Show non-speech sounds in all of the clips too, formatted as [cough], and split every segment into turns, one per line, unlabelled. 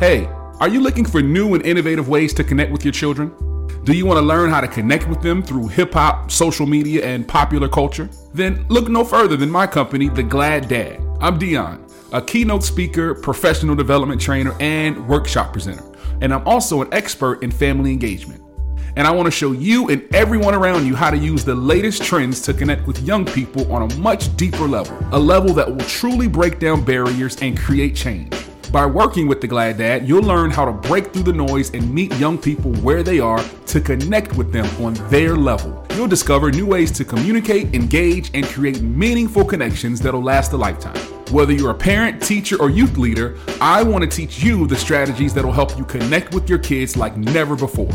Hey, are you looking for new and innovative ways to connect with your children? Do you want to learn how to connect with them through hip hop, social media, and popular culture? Then look no further than my company, The Glad Dad. I'm Dion, a keynote speaker, professional development trainer, and workshop presenter. And I'm also an expert in family engagement. And I want to show you and everyone around you how to use the latest trends to connect with young people on a much deeper level, a level that will truly break down barriers and create change. By working with the Glad Dad, you'll learn how to break through the noise and meet young people where they are to connect with them on their level. You'll discover new ways to communicate, engage, and create meaningful connections that'll last a lifetime. Whether you're a parent, teacher, or youth leader, I want to teach you the strategies that'll help you connect with your kids like never before.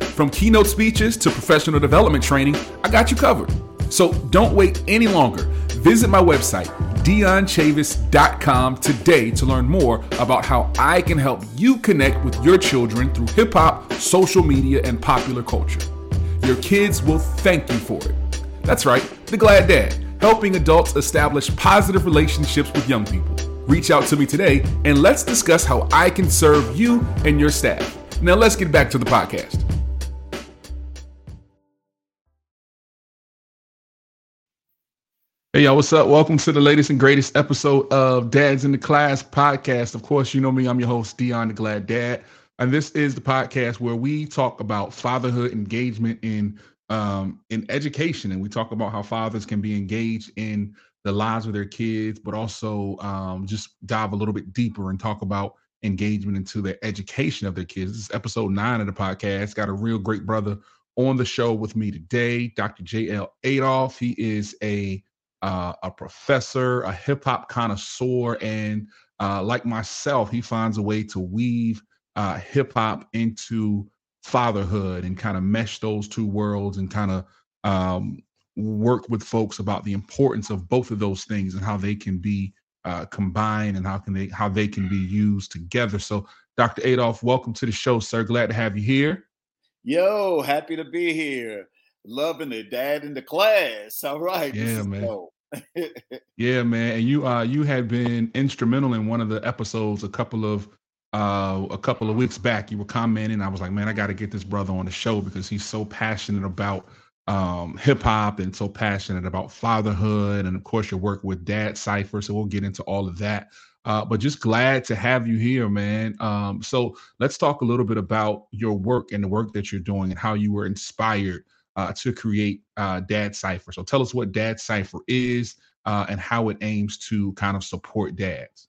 From keynote speeches to professional development training, I got you covered. So don't wait any longer. Visit my website, dionchavis.com today to learn more about how I can help you connect with your children through hip hop, social media, and popular culture. Your kids will thank you for it. That's right, The Glad Dad, helping adults establish positive relationships with young people. Reach out to me today and let's discuss how I can serve you and your staff. Now, let's get back to the podcast. Hey, y'all, what's up? Welcome to the latest and greatest episode of Dads in the Class podcast. Of course, you know me, I'm your host, Dion the Glad Dad. And this is the podcast where we talk about fatherhood engagement in um, in education, and we talk about how fathers can be engaged in the lives of their kids, but also um, just dive a little bit deeper and talk about engagement into the education of their kids. This is episode nine of the podcast. Got a real great brother on the show with me today, Dr. J.L. Adolph. He is a uh, a professor, a hip hop connoisseur, and uh, like myself, he finds a way to weave uh, hip hop into fatherhood and kind of mesh those two worlds and kind of um, work with folks about the importance of both of those things and how they can be uh, combined and how can they how they can be used together. So, Dr. Adolph, welcome to the show, sir. Glad to have you here.
Yo, happy to be here loving it, dad in the class. [laughs] All right.
Yeah, man. [laughs] yeah, man. And you uh you had been instrumental in one of the episodes a couple of uh a couple of weeks back. You were commenting. I was like, man, I gotta get this brother on the show because he's so passionate about um hip hop and so passionate about fatherhood. And of course your work with Dad Cypher. So we'll get into all of that. Uh, but just glad to have you here, man. Um, so let's talk a little bit about your work and the work that you're doing and how you were inspired uh, to create uh, Dad Cypher. So tell us what Dad Cypher is uh, and how it aims to kind of support dads.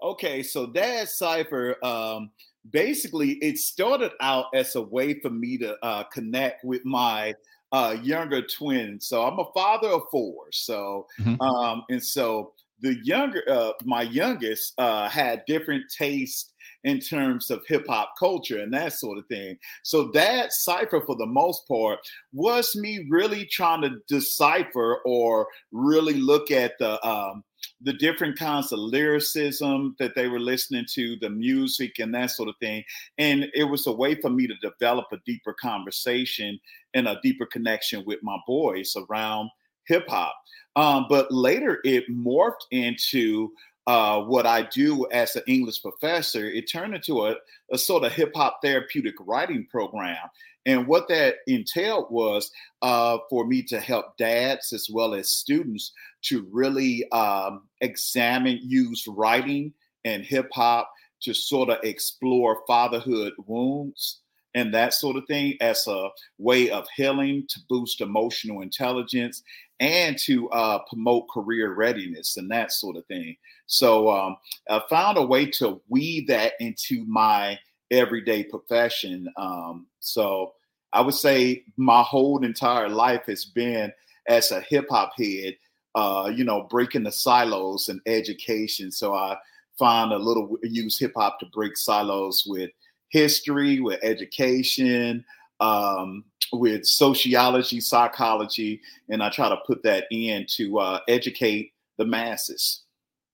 Okay, so Dad Cypher, um, basically, it started out as a way for me to uh, connect with my uh, younger twin. So I'm a father of four. So, mm-hmm. um, and so the younger, uh, my youngest uh, had different tastes in terms of hip hop culture and that sort of thing. So that cipher, for the most part, was me really trying to decipher or really look at the um, the different kinds of lyricism that they were listening to, the music and that sort of thing. And it was a way for me to develop a deeper conversation and a deeper connection with my boys around hip hop. Um, but later it morphed into uh, what I do as an English professor, it turned into a, a sort of hip hop therapeutic writing program. And what that entailed was uh, for me to help dads as well as students to really um, examine, use writing and hip hop to sort of explore fatherhood wounds and that sort of thing as a way of healing to boost emotional intelligence and to uh, promote career readiness and that sort of thing. So um, I found a way to weave that into my everyday profession. Um, so I would say my whole entire life has been as a hip hop head, uh, you know, breaking the silos in education. So I find a little use hip hop to break silos with history, with education, um, with sociology, psychology, and I try to put that in to uh, educate the masses.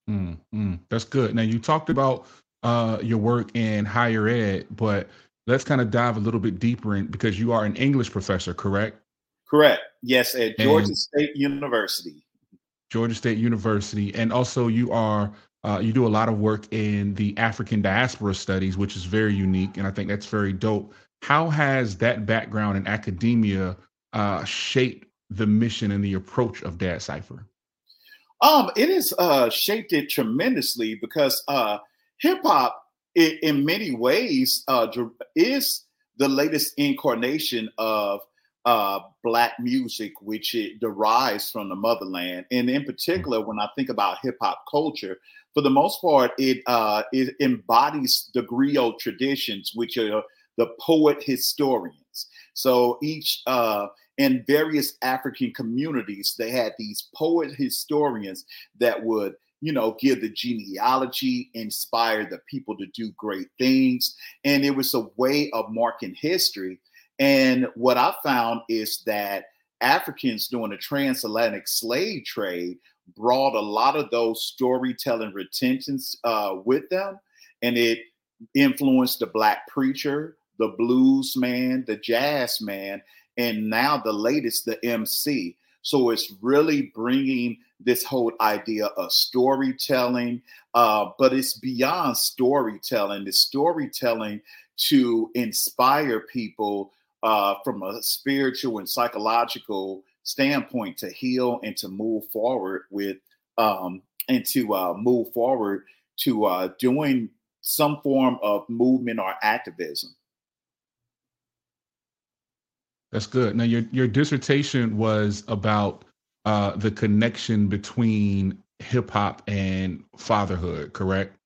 Mm, mm, that's good. Now you talked about uh, your work in higher ed, but let's kind of dive a little bit deeper in because you are an English professor, correct?
Correct. Yes, at Georgia and State University.
Georgia State University, and also you are Uh, you do a lot of work in the African diaspora studies, which is very unique, and I think that's very dope. How has that background in academia uh, shaped the mission and the approach of Dad Cypher?
Um, it has uh, shaped it tremendously because uh, hip hop, in many ways, uh, is the latest incarnation of uh, black music, which it derives from the motherland. And in particular, when I think about hip hop culture, for the most part, it uh, it embodies the griot traditions, which are the poet historians. So each uh, in various African communities, they had these poet historians that would, you know, give the genealogy, inspire the people to do great things. And it was a way of marking history. And what I found is that Africans during the transatlantic slave trade brought a lot of those storytelling retentions uh, with them. And it influenced the black preacher, the blues man, the jazz man, and now the latest, the MC. So it's really bringing this whole idea of storytelling, uh, but it's beyond storytelling. It's storytelling to inspire people uh, from a spiritual and psychological standpoint to heal and to move forward with um, and to uh, move forward to uh, doing some form of movement or activism.
That's good. Now, your your dissertation was about uh, the connection between hip hop and fatherhood, correct?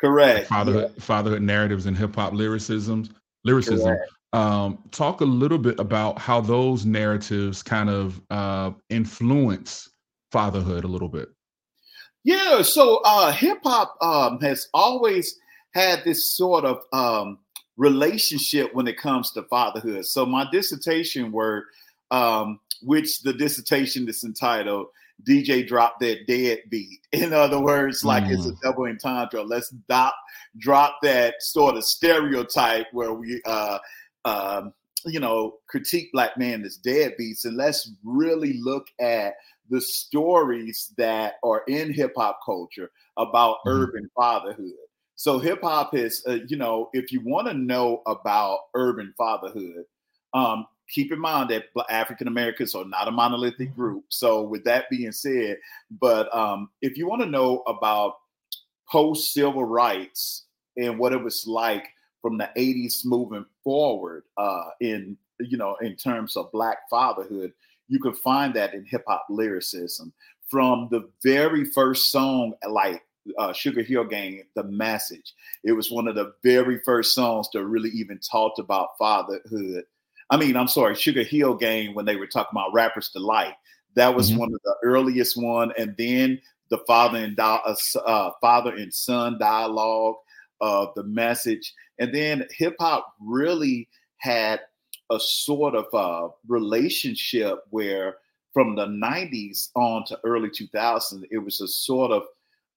Correct.
fatherhood, yeah. fatherhood narratives and hip hop lyricisms, lyricism. Um, talk a little bit about how those narratives kind of uh, influence fatherhood a little bit.
Yeah. So uh, hip hop um, has always had this sort of um, relationship when it comes to fatherhood. So my dissertation were, um, which the dissertation is entitled DJ Drop That Dead Beat. [laughs] In other words, like mm. it's a mm. double entendre. Let's drop drop that sort of stereotype where we uh um you know critique black man as deadbeats and let's really look at the stories that are in hip hop culture about mm. urban fatherhood so hip hop is, uh, you know, if you want to know about urban fatherhood, um, keep in mind that African Americans are not a monolithic mm-hmm. group. So with that being said, but um, if you want to know about post civil rights and what it was like from the 80s moving forward uh, in you know in terms of black fatherhood you can find that in hip hop lyricism from the very first song like uh, Sugar Hill Gang, The Message. It was one of the very first songs that really even talked about fatherhood. I mean, I'm sorry, Sugar Hill Gang, when they were talking about Rapper's Delight, that was mm-hmm. one of the earliest one. And then the father and uh, uh, father and son dialogue of the message, and then hip hop really had a sort of uh, relationship where from the 90s on to early 2000 it was a sort of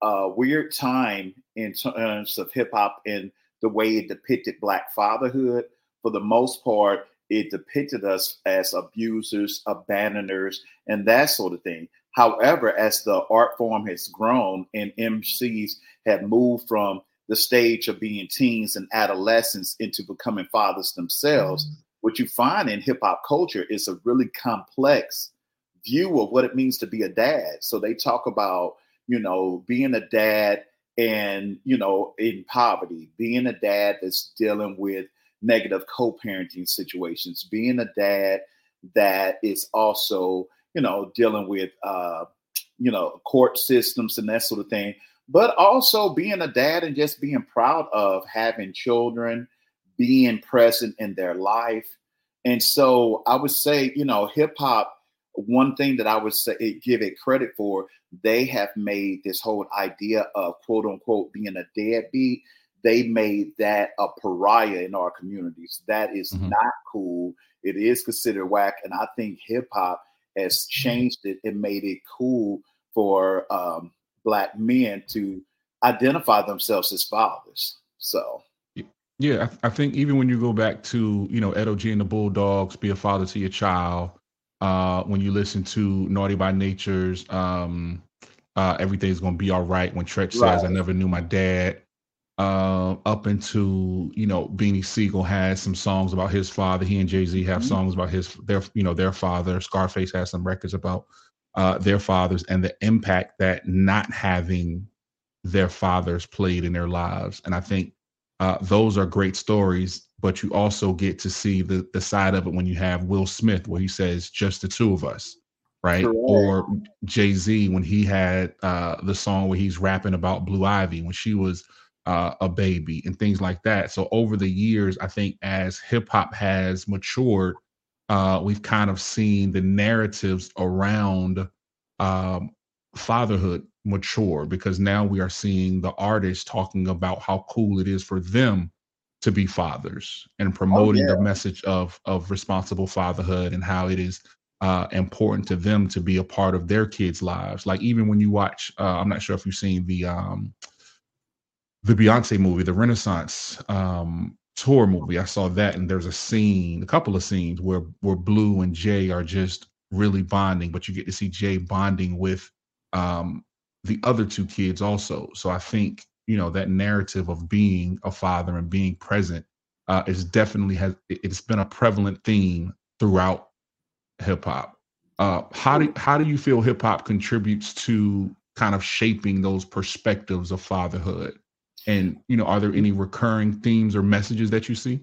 uh, weird time in terms of hip hop and the way it depicted Black fatherhood. For the most part, it depicted us as abusers, abandoners, and that sort of thing. However, as the art form has grown and MCs have moved from the stage of being teens and adolescents into becoming fathers themselves, mm-hmm. what you find in hip hop culture is a really complex view of what it means to be a dad. So they talk about you know, being a dad and, you know, in poverty, being a dad that's dealing with negative co parenting situations, being a dad that is also, you know, dealing with, uh, you know, court systems and that sort of thing, but also being a dad and just being proud of having children, being present in their life. And so I would say, you know, hip hop one thing that I would say give it credit for, they have made this whole idea of quote unquote being a deadbeat. They made that a pariah in our communities. That is mm-hmm. not cool. It is considered whack, and I think hip hop has mm-hmm. changed it and made it cool for um, black men to identify themselves as fathers. So.
Yeah, I, I think even when you go back to you know Edo G and the Bulldogs, be a father to your child uh, when you listen to Naughty by Nature's um, uh, everything's gonna be all right. When Treach right. says, "I never knew my dad," uh, up into you know Beanie Sigel has some songs about his father. He and Jay Z have mm-hmm. songs about his their you know their father. Scarface has some records about uh, their fathers and the impact that not having their fathers played in their lives. And I think uh, those are great stories. But you also get to see the the side of it when you have Will Smith, where he says, "Just the two of us." right? Correct. Or Jay Z when he had uh, the song where he's rapping about Blue Ivy when she was uh, a baby and things like that. So over the years, I think as hip hop has matured, uh, we've kind of seen the narratives around um, fatherhood mature because now we are seeing the artists talking about how cool it is for them to be fathers and oh, promoting oh, yeah. the message of of responsible fatherhood and how it is uh, important to them to be a part of their kids' lives. Like even when you watch, uh, I'm not sure if you've seen the um, the Beyonce movie, the Renaissance um, tour movie. I saw that, and there's a scene, a couple of scenes where where Blue and Jay are just really bonding, but you get to see Jay bonding with um, the other two kids also. So I think you know that narrative of being a father and being present uh, is definitely has it's been a prevalent theme throughout hip hop. Uh, how do how do you feel hip hop contributes to kind of shaping those perspectives of fatherhood? And you know, are there any recurring themes or messages that you see?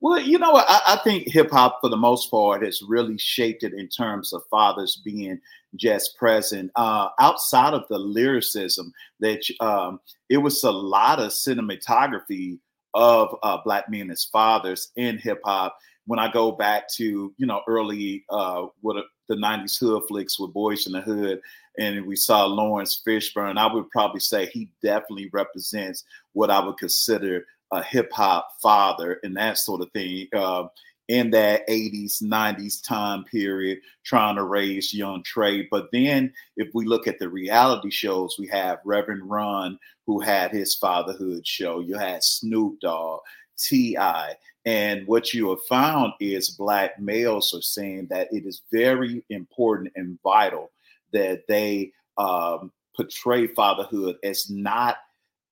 Well, you know, I, I think hip hop, for the most part, has really shaped it in terms of fathers being just present. Uh, outside of the lyricism, that um, it was a lot of cinematography of uh, black men as fathers in hip hop. When I go back to you know early uh, what the '90s hood flicks with Boys in the Hood, and we saw Laurence Fishburne, I would probably say he definitely represents what I would consider a hip hop father and that sort of thing. Uh, in that 80s, 90s time period, trying to raise young Trey. But then, if we look at the reality shows, we have Reverend Run, who had his fatherhood show. You had Snoop Dogg, T.I. And what you have found is Black males are saying that it is very important and vital that they um, portray fatherhood as not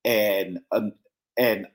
an an, an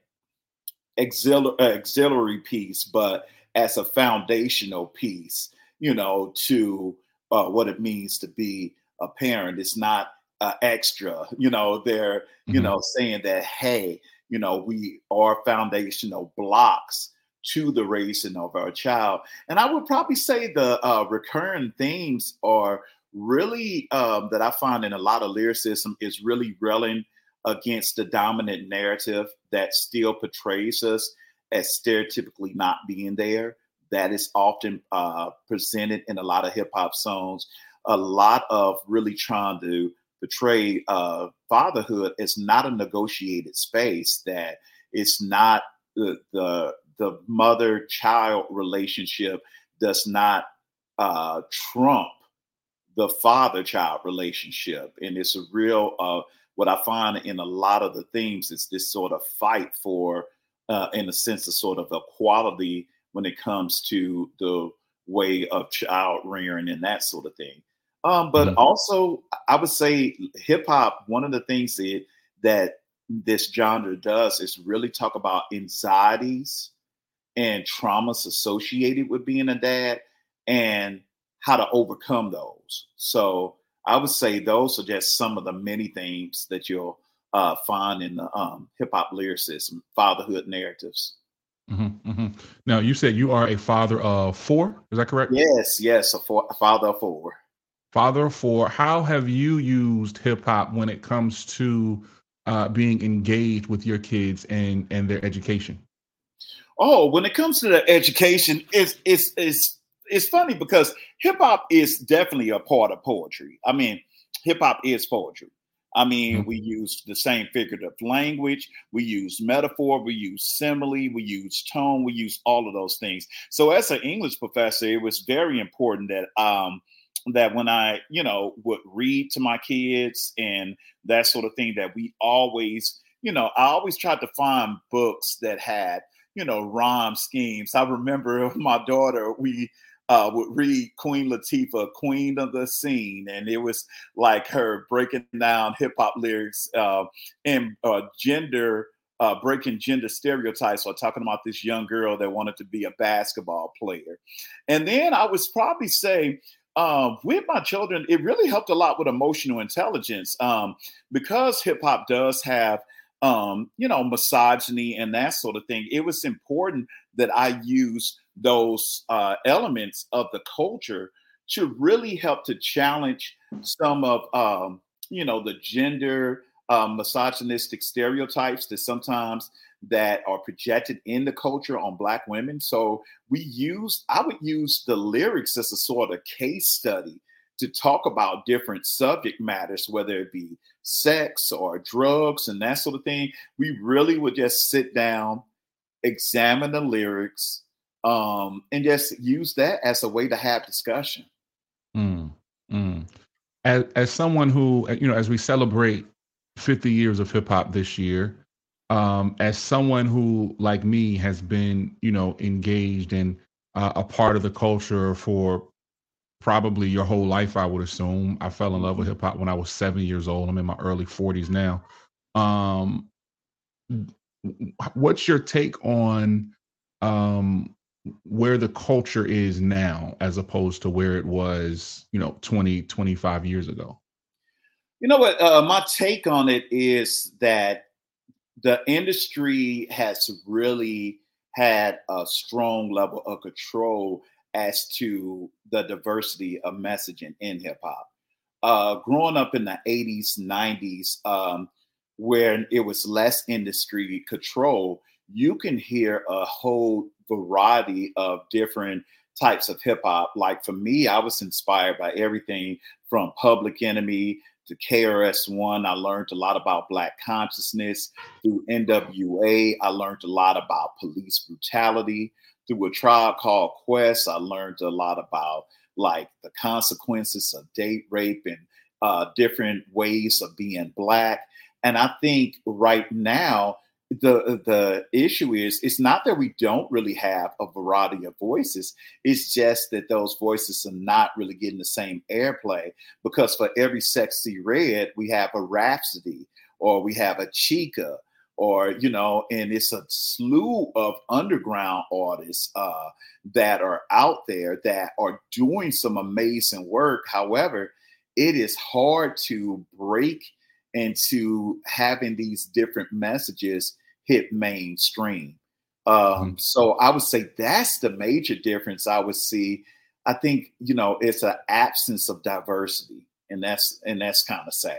auxiliary, auxiliary piece, but as a foundational piece, you know, to uh, what it means to be a parent. It's not uh, extra, you know, they're, you mm-hmm. know, saying that, hey, you know, we are foundational blocks to the raising of our child. And I would probably say the uh, recurring themes are really um, that I find in a lot of lyricism is really railing against the dominant narrative that still portrays us as stereotypically not being there. That is often uh, presented in a lot of hip hop songs. A lot of really trying to portray uh, fatherhood as not a negotiated space. That it's not the the, the mother child relationship does not uh, trump the father child relationship. And it's a real, uh, what I find in a lot of the themes is this sort of fight for, uh, in a sense, of sort of equality when it comes to the way of child rearing and that sort of thing. Um, but mm-hmm. also, I would say hip hop, one of the things that, that this genre does is really talk about anxieties and traumas associated with being a dad and how to overcome those. So I would say those are just some of the many themes that you'll uh, find in the um, hip hop lyricism, fatherhood narratives.
Mm-hmm, mm-hmm. Now, you said you are a father of four. Is that correct?
Yes, yes, a, four, a father of four.
Father of four. How have you used hip hop when it comes to uh, being engaged with your kids and and their education?
Oh, when it comes to the education, it's it's it's it's funny because hip hop is definitely a part of poetry. I mean, hip hop is poetry. I mean, mm-hmm. we use the same figurative language, we use metaphor, we use simile, we use tone, we use all of those things. So, as an English professor, it was very important that um, that when I, you know, would read to my kids and that sort of thing, that we always, you know, I always tried to find books that had, you know, rhyme schemes. I remember [laughs] my daughter, we uh, would read Queen Latifah, Queen of the Scene, and it was like her breaking down hip hop lyrics uh, and uh, gender, uh, breaking gender stereotypes, or talking about this young girl that wanted to be a basketball player. And then I was probably say, um, with my children, it really helped a lot with emotional intelligence um, because hip hop does have um, you know, misogyny and that sort of thing. It was important that I use those uh, elements of the culture to really help to challenge some of, um, you know, the gender uh, misogynistic stereotypes that sometimes that are projected in the culture on black women. So we use, I would use the lyrics as a sort of case study to talk about different subject matters, whether it be sex or drugs and that sort of thing. We really would just sit down, examine the lyrics, um, and just use that as a way to have discussion.
Mm, mm. As, as someone who, you know, as we celebrate 50 years of hip hop this year, um, as someone who, like me, has been, you know, engaged in uh, a part of the culture for probably your whole life, I would assume. I fell in love with mm-hmm. hip hop when I was seven years old. I'm in my early 40s now. Um, what's your take on um, where the culture is now as opposed to where it was, you know, 20, 25 years ago?
You know what? Uh, my take on it is that the industry has really had a strong level of control as to the diversity of messaging in hip hop. Uh, growing up in the 80s, 90s, um, where it was less industry control, you can hear a whole variety of different types of hip hop. Like for me, I was inspired by everything from Public Enemy to KRS One. I learned a lot about Black consciousness. Through NWA, I learned a lot about police brutality through a Tribe Called Quest, I learned a lot about like the consequences of date rape and uh, different ways of being black. And I think right now the the issue is it's not that we don't really have a variety of voices. It's just that those voices are not really getting the same airplay because for every sexy Red, we have a Rapsody or we have a Chika or you know and it's a slew of underground artists uh, that are out there that are doing some amazing work. However it is hard to break into having these different messages hit mainstream. Um, mm-hmm. so i would say that's the major difference i would see. I think you know it's an absence of diversity and that's and that's kind of sad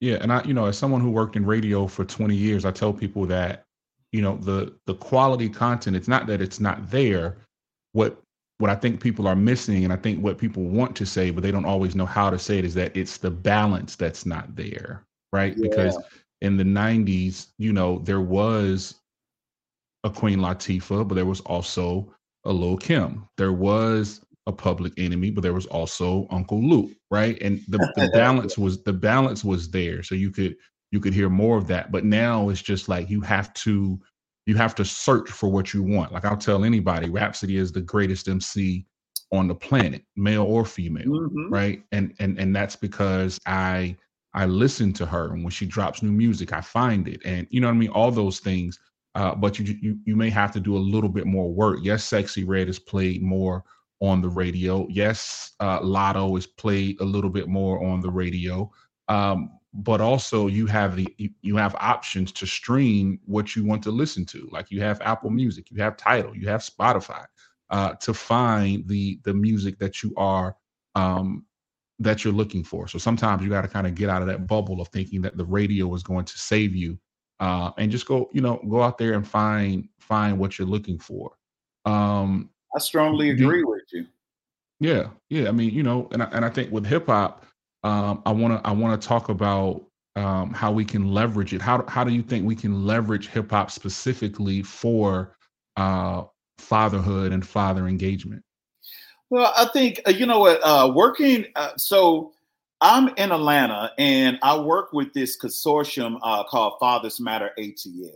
yeah, and I, you know, as someone who worked in radio for 20 years, I tell people that, you know, the the quality content, it's not that it's not there. What what I think people are missing, and I think what people want to say, but they don't always know how to say it, is that it's the balance that's not there, right? Yeah. Because in the 90s, you know, there was a Queen Latifah, but there was also a Lil Kim. There was a public enemy, but there was also Uncle Luke, right? And the, [laughs] the balance was the balance was there, so you could you could hear more of that. But now it's just like you have to you have to search for what you want. Like I'll tell anybody, Rapsody is the greatest MC on the planet, male or female, mm-hmm. right? And and and that's because I I listen to her, and when she drops new music, I find it, and you know what I mean. All those things, uh, but you you you may have to do a little bit more work. Yes, sexy Red is played more on the radio. Yes, uh, Latto is played a little bit more on the radio, um, but also you have the you have options to stream what you want to listen to. Like you have Apple Music, you have Tidal, you have Spotify uh, to find the the music that you are um, that you're looking for. So sometimes you got to kind of get out of that bubble of thinking that the radio is going to save you, uh, and just go you know go out there and find find what you're looking for. Um,
I strongly agree with you.
Yeah, yeah. I mean, you know, and I, and I think with hip hop, um, I want to I want to talk about um, how we can leverage it. How how do you think we can leverage hip hop specifically for uh, fatherhood and father engagement?
Well, I think uh, you know what uh, working. Uh, so I'm in Atlanta, and I work with this consortium uh, called Fathers Matter ATL.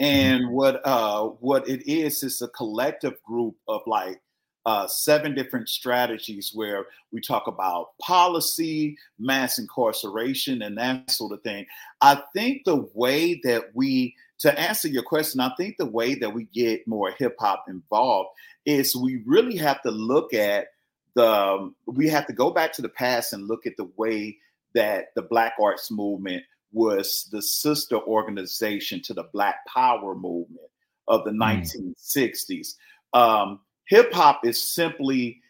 Mm-hmm. And what uh what it is is a collective group of like uh, seven different strategies where we talk about policy, mass incarceration, and that sort of thing. I think the way that we, to answer your question, I think the way that we get more hip hop involved is we really have to look at the, um, we have to go back to the past and look at the way that the Black Arts Movement was the sister organization to the Black Power movement of the mm. 1960s. Um, hip hop is simply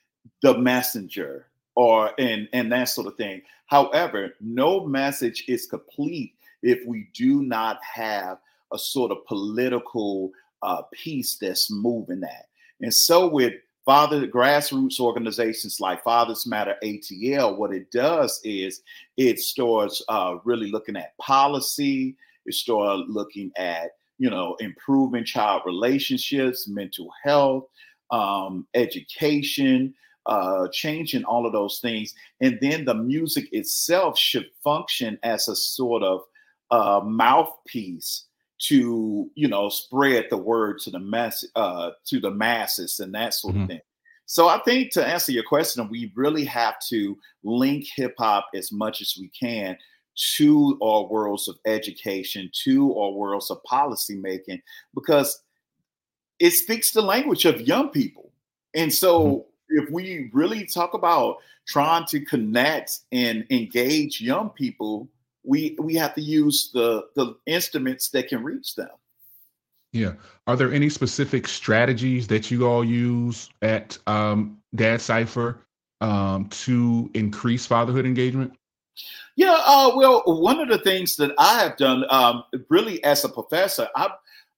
the messenger or and and that sort of thing. However, no message is complete if we do not have a sort of political uh, piece that's moving that. And so with father grassroots organizations like Fathers Matter ATL, what it does is it starts uh, really looking at policy. It starts looking at you know improving child relationships, mental health, um, education, uh, changing all of those things. And then the music itself should function as a sort of uh, mouthpiece to you know spread the word to the mass uh, to the masses and that sort mm-hmm. of thing. So I think to answer your question, we really have to link hip hop as much as we can to our worlds of education, to our worlds of policy making, because it speaks the language of young people. And so mm-hmm. if we really talk about trying to connect and engage young people, we we have to use the the instruments that can reach them.
Yeah. Are there any specific strategies that you all use at um, Dad Cypher um, to increase fatherhood engagement?
Yeah. Uh, well, one of the things that I have done, um, really as a professor, I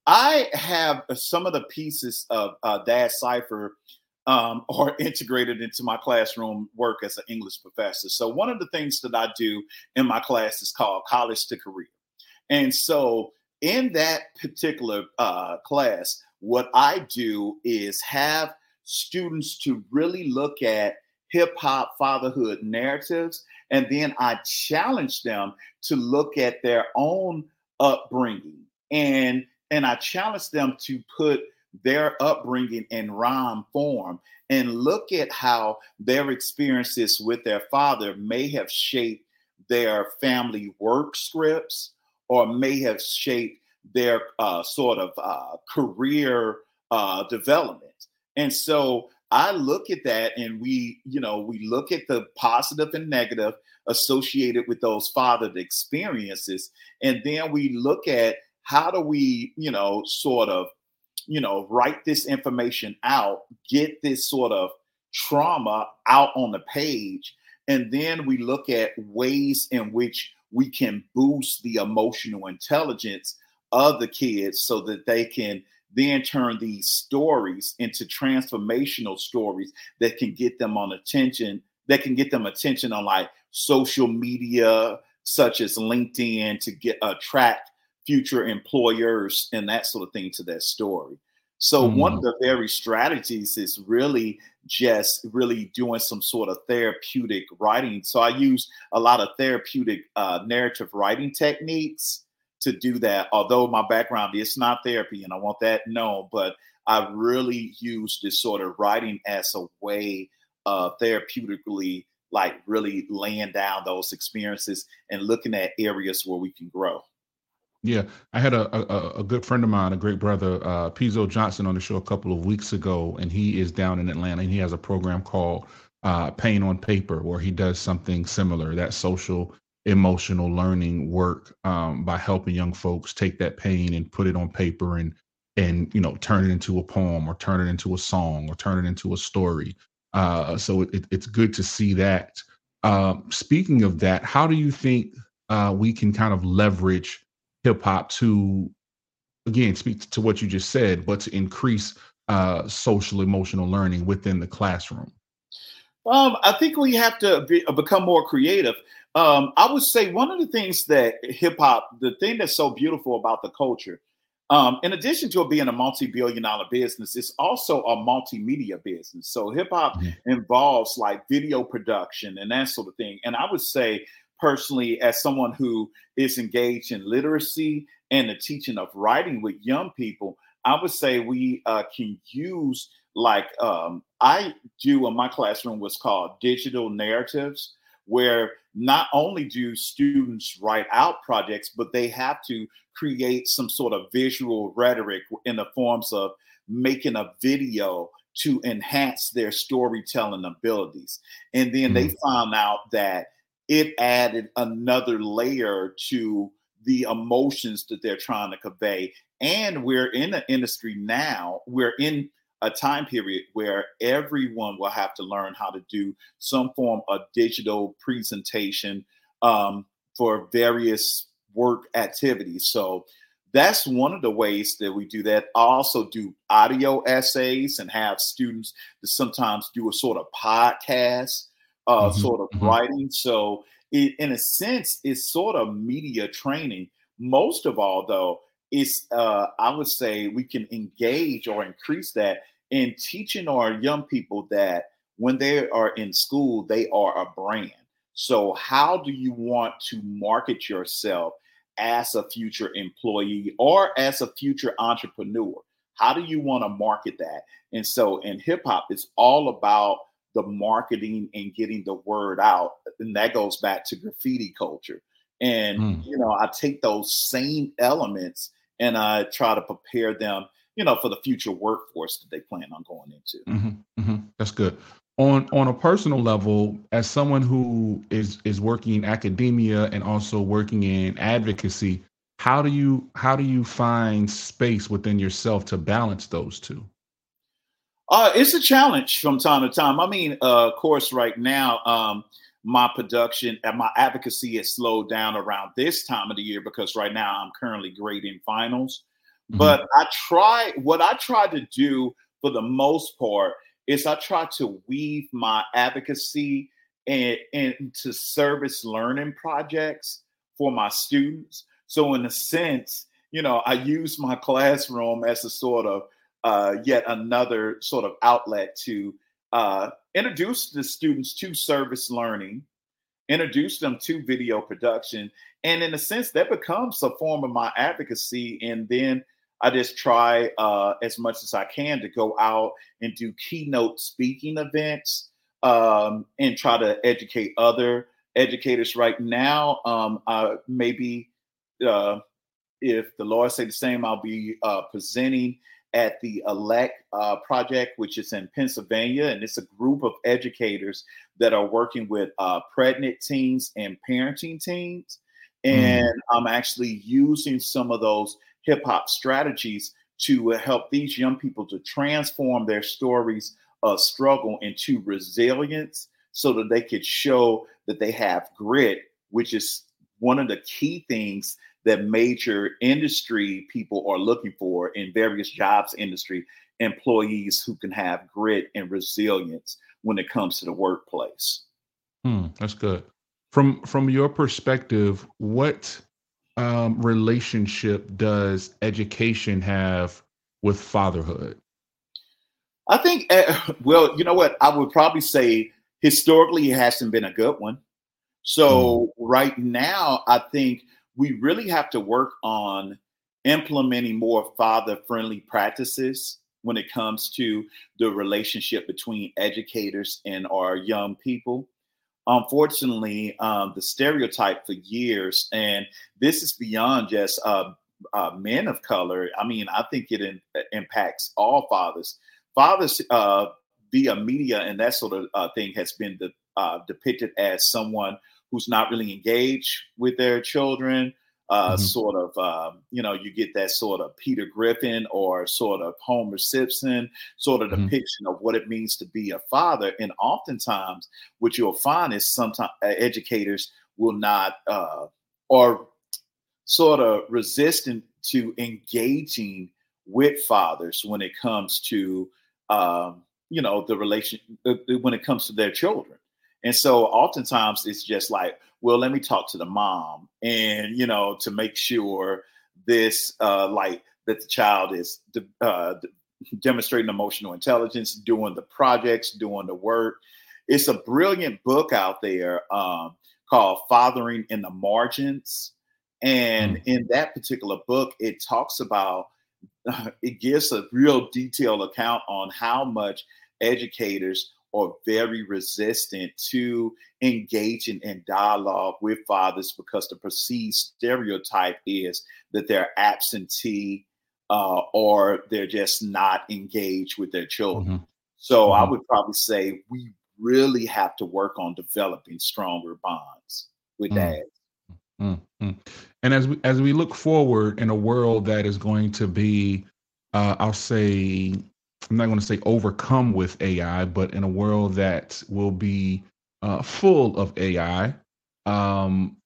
I have some of the pieces of uh, Dad Cypher um, [laughs] are integrated into my classroom work as an English professor. So one of the things that I do in my class is called College to Career. And so in that particular uh, class, what I do is have students to really look at hip hop fatherhood narratives. And then I challenge them to look at their own upbringing and and I challenge them to put their upbringing in rhyme form and look at how their experiences with their father may have shaped their family work scripts or may have shaped their uh, sort of uh, career uh, development. And so I look at that and we, you know, we look at the positive and negative associated with those fathered experiences. And then we look at how do we, you know, sort of, you know, write this information out, get this sort of trauma out on the page, and then we look at ways in which we can boost the emotional intelligence of the kids so that they can then turn these stories into transformational stories that can get them on attention that can get them attention on like social media such as linkedin to get attract future employers and that sort of thing to that story. So mm-hmm. one of the very strategies is really just really doing some sort of therapeutic writing. So I use a lot of therapeutic uh, narrative writing techniques to do that. Although my background is not therapy, and I want that known, but I really use this sort of writing as a way of therapeutically, like really laying down those experiences and looking at areas where we can grow.
Yeah, I had a, a, a good friend of mine, a great brother, uh, Pizzo Johnson, on the show a couple of weeks ago, and he is down in Atlanta, and he has a program called uh, Pain on Paper, where he does something similar, that social emotional learning work um, by helping young folks take that pain and put it on paper and and you know turn it into a poem or turn it into a song or turn it into a story. Uh, so it, it's good to see that. Uh, speaking of that, how do you think uh, we can kind of leverage hip hop to again speak to what you just said, but to increase uh, social emotional learning within the classroom?
Um, I think we have to be, uh, become more creative. Um, I would say one of the things that hip hop, the thing that's so beautiful about the culture, um, in addition to it being a multi-billion dollar business, it's also a multimedia business. So hip hop mm-hmm. involves like video production and that sort of thing. And I would say personally as someone who is engaged in literacy and the teaching of writing with young people, I would say we uh, can use like um, I do in my classroom what's called digital narratives, where not only do students write out projects, but they have to create some sort of visual rhetoric in the forms of making a video to enhance their storytelling abilities. And then mm-hmm. they found out that it added another layer to the emotions that they're trying to convey. And we're in an industry now, we're in a time period where everyone will have to learn how to do some form of digital presentation um, for various work activities. So that's one of the ways that we do that. I also do audio essays and have students to sometimes do a sort of podcast, uh, mm-hmm. sort of mm-hmm. writing. So, it, in a sense, it's sort of media training. Most of all, though, is uh, I would say we can engage or increase that in teaching our young people that when they are in school, they are a brand. So, how do you want to market yourself as a future employee or as a future entrepreneur? How do you want to market that? And so in hip hop, it's all about the marketing and getting the word out. And that goes back to graffiti culture. And, mm. you know, I take those same elements and I try to prepare them, you know, for the future workforce that they plan on going into.
Mm-hmm, mm-hmm. That's good on on a personal level as someone who is is working in academia and also working in advocacy how do you how do you find space within yourself to balance those two
uh, it's a challenge from time to time i mean uh, of course right now um, my production and my advocacy has slowed down around this time of the year because right now i'm currently grading finals mm-hmm. but i try what i try to do for the most part is I try to weave my advocacy and into service learning projects for my students. So in a sense, you know, I use my classroom as a sort of uh, yet another sort of outlet to uh, introduce the students to service learning, introduce them to video production, and in a sense, that becomes a form of my advocacy. And then I just try uh, as much as I can to go out and do keynote speaking events um, and try to educate other educators. Right now, um, uh, maybe uh, if the Lord say the same, I'll be uh, presenting at the Elect uh, project, which is in Pennsylvania, and it's a group of educators that are working with uh, pregnant teens and parenting teens. Mm. And mm. I'm actually using some of those hip hop strategies to help these young people to transform their stories of struggle into resilience so that they could show that they have grit, which is one of the key things that major industry people are looking for in various jobs industry employees who can have grit and resilience when it comes to the workplace.
Hmm, that's good. From from your perspective, what um, relationship does education have with fatherhood?
I think, uh, [laughs] well, you know what? I would probably say historically it hasn't been a good one. So, mm. right now, I think we really have to work on implementing more father friendly practices when it comes to the relationship between educators and our young people unfortunately, um, the stereotype for years, and this is beyond just uh, uh, men of color. I mean, I think it in, impacts all fathers. Fathers uh, via media and that sort of uh, thing has been uh, depicted as someone who's not really engaged with their children, uh, mm-hmm. sort of, um, you know, you get that sort of Peter Griffin or sort of Homer Simpson sort of mm-hmm. depiction of what it means to be a father. And oftentimes, what you'll find is sometimes uh, educators will not uh, or sort of resistant to engaging with fathers when it comes to um, you know the relation uh, when it comes to their children and so oftentimes it's just like well, let me talk to the mom and, you know, to make sure this, uh, like, that the child is uh, demonstrating emotional intelligence, doing the projects, doing the work. It's a brilliant book out there um, called Fathering in the Margins. And mm. in that particular book, it talks about, uh, [laughs] it gives a real detailed account on how much educators are very resistant to engaging in dialogue with fathers because the perceived stereotype is that they're absentee uh, or they're just not engaged with their children. Mm-hmm. So mm-hmm. I would probably say we really have to work on developing stronger bonds with mm-hmm. dads.
Mm-hmm. And as we as we look forward in a world that is going to be, uh, I'll say, I'm not going to say overcome with AI, but in a world that will be uh, full of AI, um,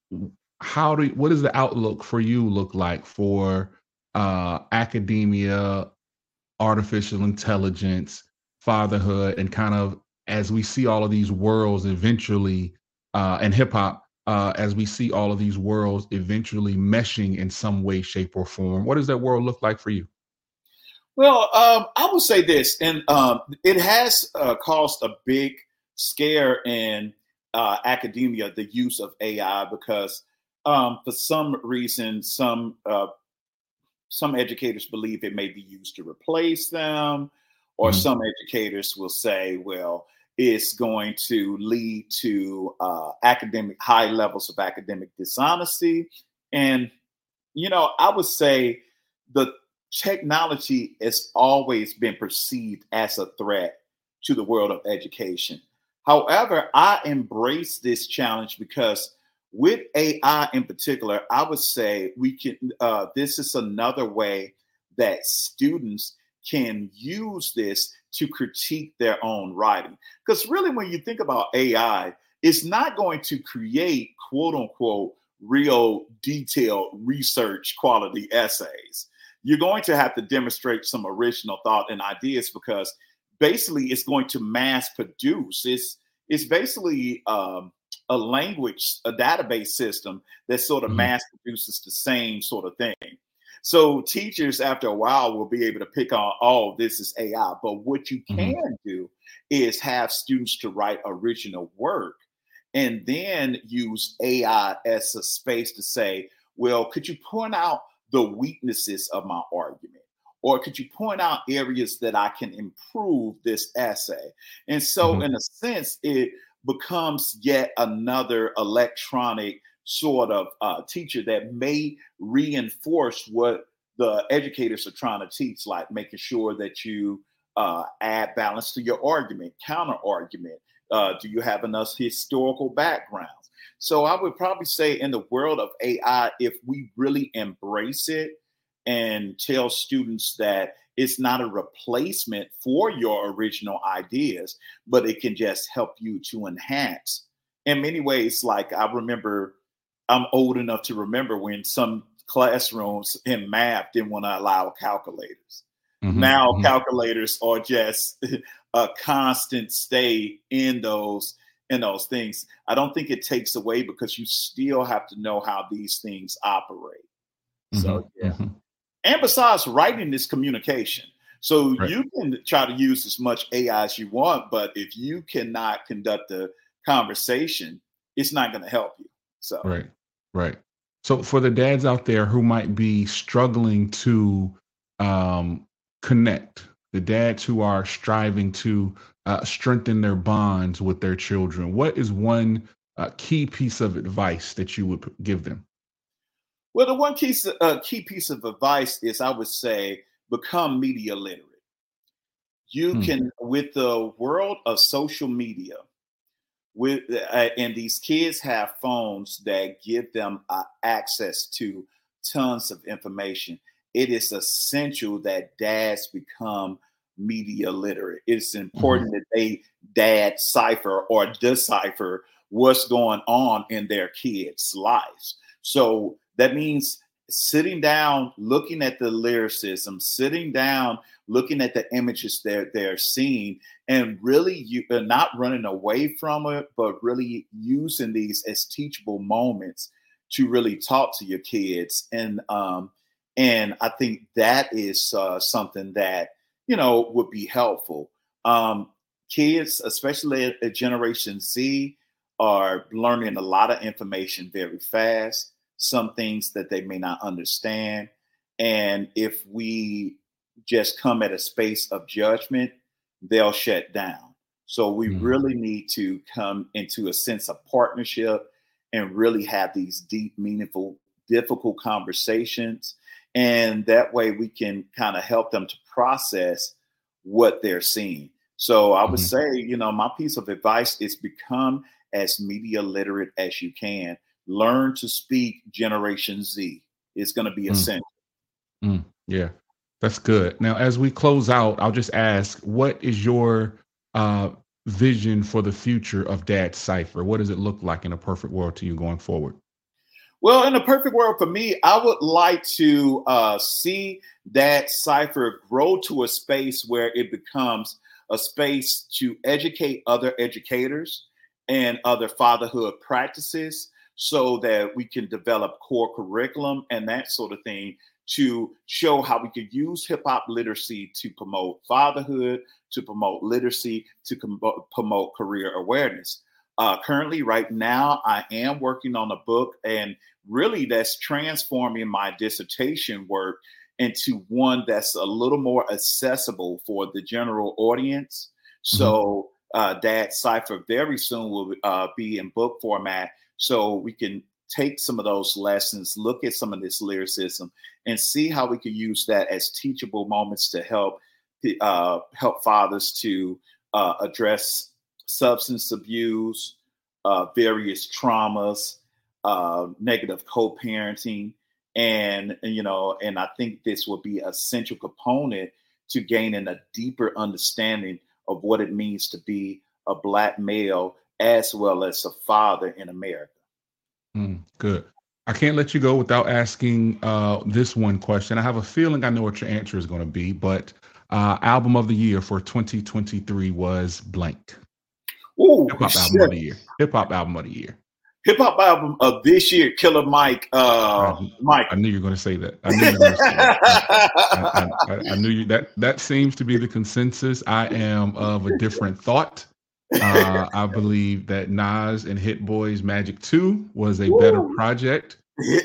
how do what does the outlook for you look like for uh, academia, artificial intelligence, fatherhood, and kind of as we see all of these worlds eventually, uh, and hip hop, uh, as we see all of these worlds eventually meshing in some way, shape, or form. What does that world look like for you?
Well, um, I will say this, and um, it has uh, caused a big scare in uh, academia, the use of AI, because um, for some reason, some uh, some educators believe it may be used to replace them, or mm-hmm. some educators will say, well, it's going to lead to uh, academic high levels of academic dishonesty, and you know, I would say the technology has always been perceived as a threat to the world of education. However, I embrace this challenge because with AI in particular, I would say we can. Uh, this is another way that students can use this to critique their own writing. Because really, when you think about AI, it's not going to create quote unquote real detailed research quality essays you're going to have to demonstrate some original thought and ideas because basically it's going to mass produce. It's it's basically um, a language, a database system that sort of mm-hmm. mass produces the same sort of thing. So teachers, after a while, will be able to pick on, oh, this is AI. But what you mm-hmm. can mm-hmm. do is have students to write original work and then use AI as a space to say, well, could you point out the weaknesses of my argument? Or could you point out areas that I can improve this essay? And so, mm-hmm. in a sense, it becomes yet another electronic sort of uh, teacher that may reinforce what the educators are trying to teach, like making sure that you uh, add balance to your argument, counter argument. Uh, do you have enough historical backgrounds? So I would probably say in the world of AI, if we really embrace it and tell students that it's not a replacement for your original ideas, but it can just help you to enhance. In many ways, like I remember, I'm old enough to remember when some classrooms in math didn't want to allow calculators. Mm-hmm, now mm-hmm. calculators are just [laughs] a constant stay in those and those things. I don't think it takes away because you still have to know how these things operate. Mm-hmm. So yeah. Mm-hmm. And besides, writing is communication. So right. you can try to use as much AI as you want, but if you cannot conduct a conversation, it's not going to help you. So
right, right. So for the dads out there who might be struggling to um, connect, the dads who are striving to uh, strengthen their bonds with their children, what is one uh, key piece of advice that you would give them?
Well, the one key, uh, key piece of advice is I would say become media literate. You hmm. can, with the world of social media, with uh, and these kids have phones that give them uh, access to tons of information. It is essential that dads become media literate. It's important mm-hmm. that they dad cipher or decipher what's going on in their kids' lives. So that means sitting down, looking at the lyricism, sitting down, looking at the images that they're seeing, and really you are uh, not running away from it, but really using these as teachable moments to really talk to your kids. And um, and I think that is uh, something that you know, would be helpful. Um, kids, especially at, Generation Z, are learning a lot of information very fast, some things that they may not understand. And if we just come at a space of judgment, they'll shut down. So we
Mhm.
really need to come into a sense of partnership and really have these deep, meaningful, difficult conversations. And that way we can kind of help them to process what they're seeing. So I would
Mhm.
say, you know, my piece of advice is become as media literate as you can. Learn to speak Generation Z. It's going to be
Mm.
essential.
Mm, yeah, that's good. Now, as we close out, I'll just ask, what is your uh, vision for the future of Dad Cypher? What does it look like in a perfect world to you going forward?
Well, in a perfect world for me, I would like to uh, see that cipher grow to a space where it becomes a space to educate other educators and other fatherhood practices so that we can develop core curriculum and that sort of thing to show how we could use hip hop literacy to promote fatherhood, to promote literacy, to com- promote career awareness. Uh, currently, right now, I am working on a book, and really that's transforming my dissertation work into one that's a little more accessible for the general audience. So, uh, Dad Cypher very soon will uh, be in book format, so we can take some of those lessons, look at some of this lyricism, and see how we can use that as teachable moments to help uh, help fathers to uh, address substance abuse, uh, various traumas, uh, negative co-parenting, and, you know, and I think this will be a central component to gaining a deeper understanding of what it means to be a black male as well as a father in America.
Mm, good. I can't let you go without asking uh, this one question. I have a feeling I know what your answer is going to be, but uh, album of the year for 2023 was blank.
Ooh,
Hip hop album of the year. Hip hop album of the year.
Hip hop album of this year, Killer Mike. Uh,
I,
Mike.
I knew you were going to say that. I knew you were going to say that. I, I, I, knew you. That that seems to be the consensus. I am of a different thought. Uh, I believe that Nas and Hit-Boy's Magic Two was a better project.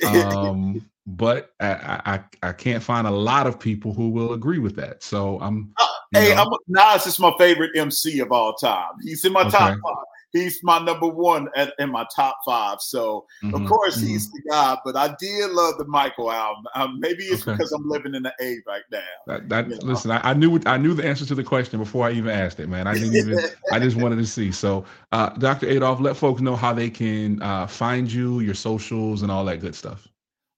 Um, but I, I I can't find a lot of people who will agree with that. So I'm.
Hey,
know,
I'm, Nas is my favorite MC of all time. He's in my top five. He's my number one at, in my top five. So of
mhm,
course
mhm.
he's the guy. But I did love the Michael album. Um, maybe it's
Okay.
because I'm living in the A right now.
That, that
you know.
listen, I, I knew I knew the answer to the question before I even asked it, man. I didn't even. I just wanted to see. So, uh, Dr. Adolph, let folks know how they can uh, find you, your socials, and all that good stuff.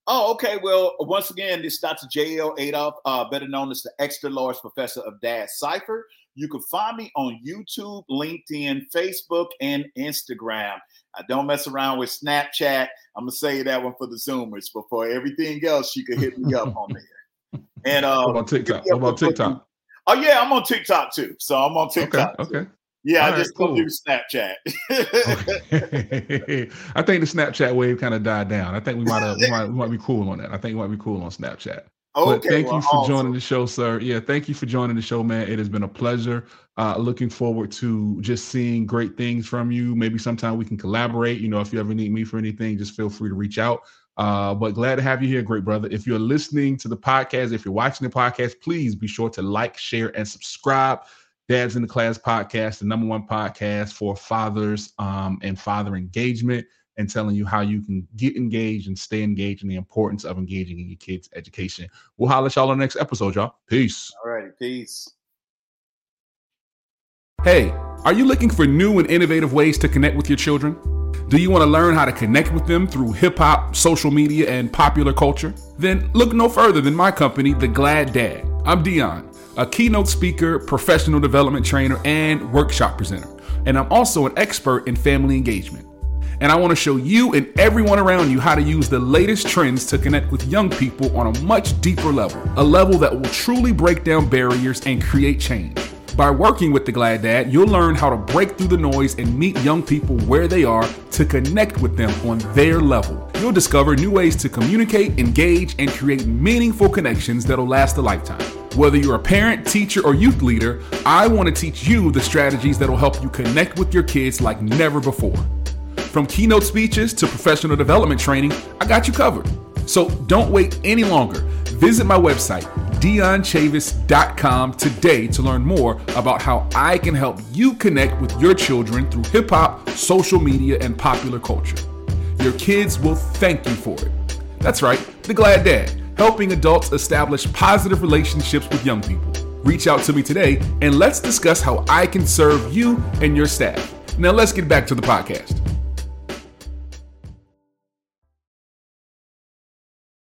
Oh, okay. Well, once again, this is Dr. J.L. Adolph, uh, better known as the extra large professor of Dad Cypher. You can find me on YouTube, LinkedIn, Facebook, and Instagram. I don't mess around with Snapchat. I'm gonna say that one for the Zoomers, but for everything else, you can hit me up on there. And [laughs] uh,
What about TikTok? What about TikTok?
oh yeah, I'm on TikTok too. So I'm on
Okay,
TikTok. too.
okay.
Yeah,
All
I
right,
just
cool.
do Snapchat.
okay. [laughs] I think the Snapchat wave kind of died down. I think we might have we might, we might be cool on that. I think we might be cool on Snapchat. [laughs] But
okay,
thank
well,
you for
awesome.
joining the show, sir. Yeah, thank you for joining the show, man. It has been a pleasure. Uh, looking forward to just seeing great things from you. Maybe sometime we can collaborate. You know, if you ever need me for anything, just feel free to reach out. Uh, but glad to have you here, great brother. If you're listening to the podcast, if you're watching the podcast, please be sure to like, share, and subscribe. Dads in the Class podcast, the number one podcast for fathers um, and father engagement and telling you how you can get engaged and stay engaged and the importance of engaging in your kids' education. We'll holler at y'all on the next episode, y'all. Peace.
All righty, peace.
Hey, are you looking for new and innovative ways to connect with your children? Do you want to learn how to connect with them through hip hop, social media, and popular culture? Then look no further than my company, The Glad Dad. I'm Dion, a keynote speaker, professional development trainer, and workshop presenter. And I'm also an expert in family engagement. And I want to show you and everyone around you how to use the latest trends to connect with young people on a much deeper level, a level that will truly break down barriers and create change. By working with the Glad Dad, you'll learn how to break through the noise and meet young people where they are to connect with them on their level. You'll discover new ways to communicate, engage, and create meaningful connections that'll last a lifetime. Whether you're a parent, teacher, or youth leader, I want to teach you the strategies that'll help you connect with your kids like never before. From keynote speeches to professional development training, I got you covered. So don't wait any longer. Visit my website,
DionChavis.com today to learn more about how I can help you connect with your children through hip hop, social media, and popular culture. Your kids will thank you for it. That's right, The Glad Dad, helping adults establish positive relationships with young people. Reach out to me today and let's discuss how I can serve you and your staff. Now, let's get back to the podcast.